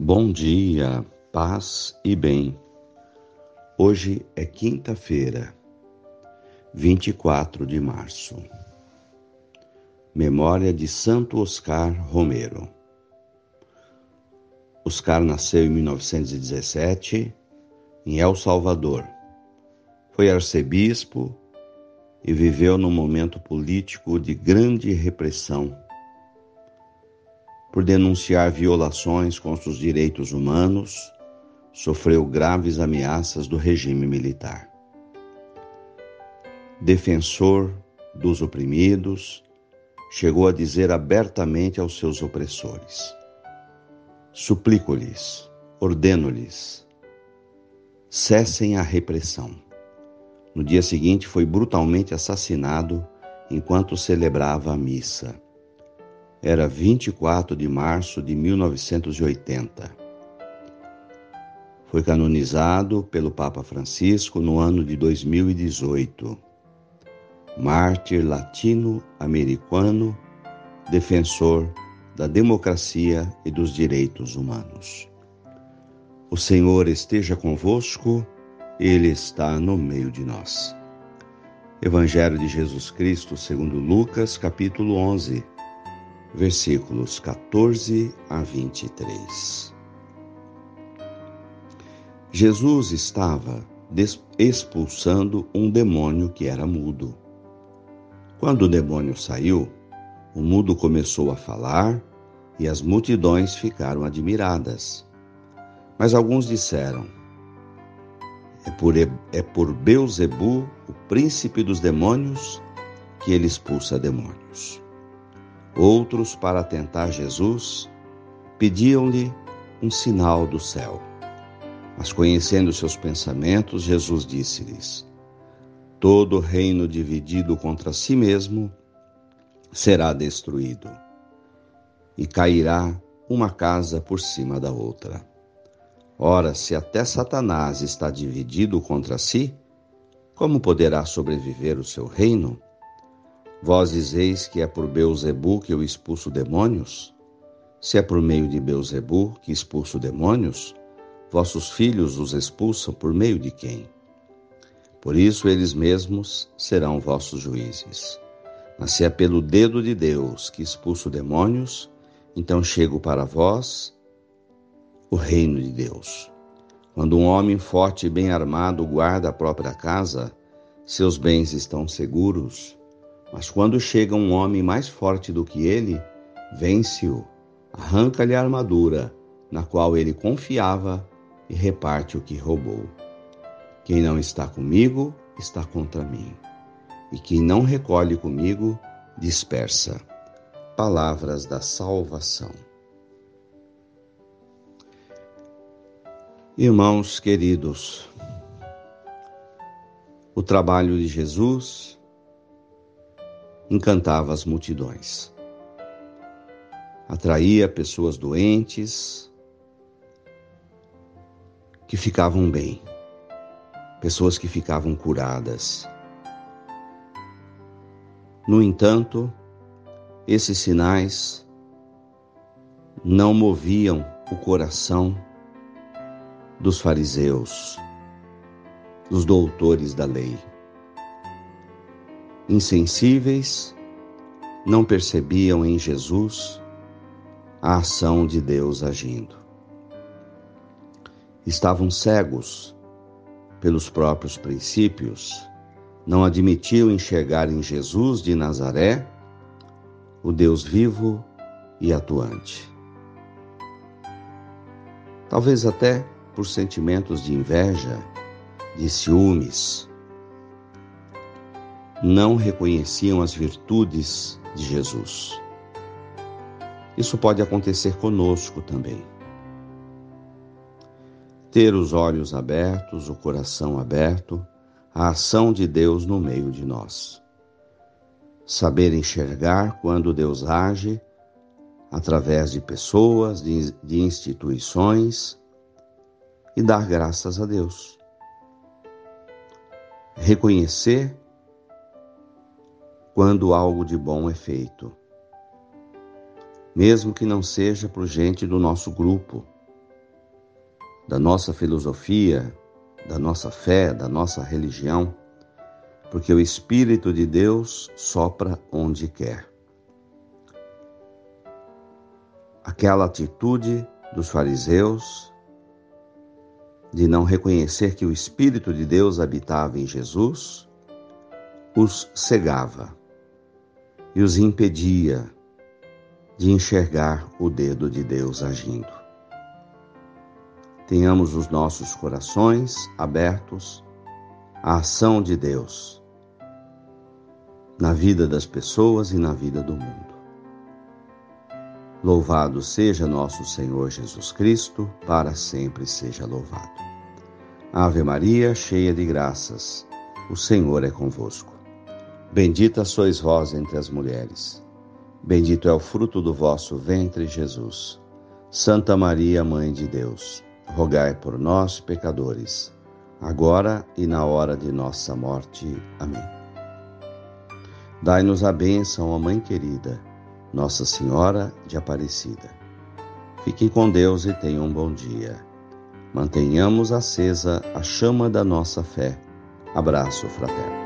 Bom dia, paz e bem. Hoje é quinta-feira, 24 de março. Memória de Santo Oscar Romero. Oscar nasceu em 1917 em El Salvador. Foi arcebispo e viveu num momento político de grande repressão por denunciar violações contra os direitos humanos, sofreu graves ameaças do regime militar. Defensor dos oprimidos, chegou a dizer abertamente aos seus opressores: Suplico-lhes, ordeno-lhes, cessem a repressão. No dia seguinte, foi brutalmente assassinado enquanto celebrava a missa era 24 de março de 1980. Foi canonizado pelo Papa Francisco no ano de 2018. Mártir latino-americano, defensor da democracia e dos direitos humanos. O Senhor esteja convosco, Ele está no meio de nós. Evangelho de Jesus Cristo, segundo Lucas, capítulo 11 versículos 14 a 23. Jesus estava expulsando um demônio que era mudo. Quando o demônio saiu, o mudo começou a falar e as multidões ficaram admiradas. Mas alguns disseram: É por, é por Beuzebu, o príncipe dos demônios, que ele expulsa demônios. Outros, para tentar Jesus, pediam-lhe um sinal do céu. Mas conhecendo seus pensamentos, Jesus disse-lhes: Todo reino dividido contra si mesmo será destruído, e cairá uma casa por cima da outra. Ora, se até Satanás está dividido contra si, como poderá sobreviver o seu reino? Vós dizeis que é por Beuzebu que eu expulso demônios? Se é por meio de Beuzebu que expulso demônios, vossos filhos os expulsam por meio de quem? Por isso eles mesmos serão vossos juízes. Mas se é pelo dedo de Deus que expulso demônios, então chego para vós o reino de Deus. Quando um homem forte e bem armado guarda a própria casa, seus bens estão seguros. Mas quando chega um homem mais forte do que ele, vence-o, arranca-lhe a armadura, na qual ele confiava, e reparte o que roubou. Quem não está comigo, está contra mim. E quem não recolhe comigo, dispersa. Palavras da salvação. Irmãos queridos, o trabalho de Jesus encantava as multidões. Atraía pessoas doentes que ficavam bem, pessoas que ficavam curadas. No entanto, esses sinais não moviam o coração dos fariseus, dos doutores da lei insensíveis, não percebiam em Jesus a ação de Deus agindo. Estavam cegos pelos próprios princípios, não admitiam enxergar em Jesus de Nazaré o Deus vivo e atuante. Talvez até por sentimentos de inveja, de ciúmes, não reconheciam as virtudes de Jesus. Isso pode acontecer conosco também. Ter os olhos abertos, o coração aberto, a ação de Deus no meio de nós. Saber enxergar quando Deus age através de pessoas, de, de instituições e dar graças a Deus. Reconhecer quando algo de bom é feito. Mesmo que não seja por gente do nosso grupo, da nossa filosofia, da nossa fé, da nossa religião, porque o Espírito de Deus sopra onde quer. Aquela atitude dos fariseus de não reconhecer que o Espírito de Deus habitava em Jesus os cegava e os impedia de enxergar o dedo de Deus agindo. Tenhamos os nossos corações abertos à ação de Deus na vida das pessoas e na vida do mundo. Louvado seja nosso Senhor Jesus Cristo, para sempre seja louvado. Ave Maria, cheia de graças, o Senhor é convosco. Bendita sois vós entre as mulheres. Bendito é o fruto do vosso ventre, Jesus. Santa Maria, Mãe de Deus, rogai por nós, pecadores, agora e na hora de nossa morte. Amém. Dai-nos a bênção, ó Mãe querida nossa Senhora de Aparecida. Fiquem com Deus e tenham um bom dia. Mantenhamos acesa a chama da nossa fé. Abraço fraterno.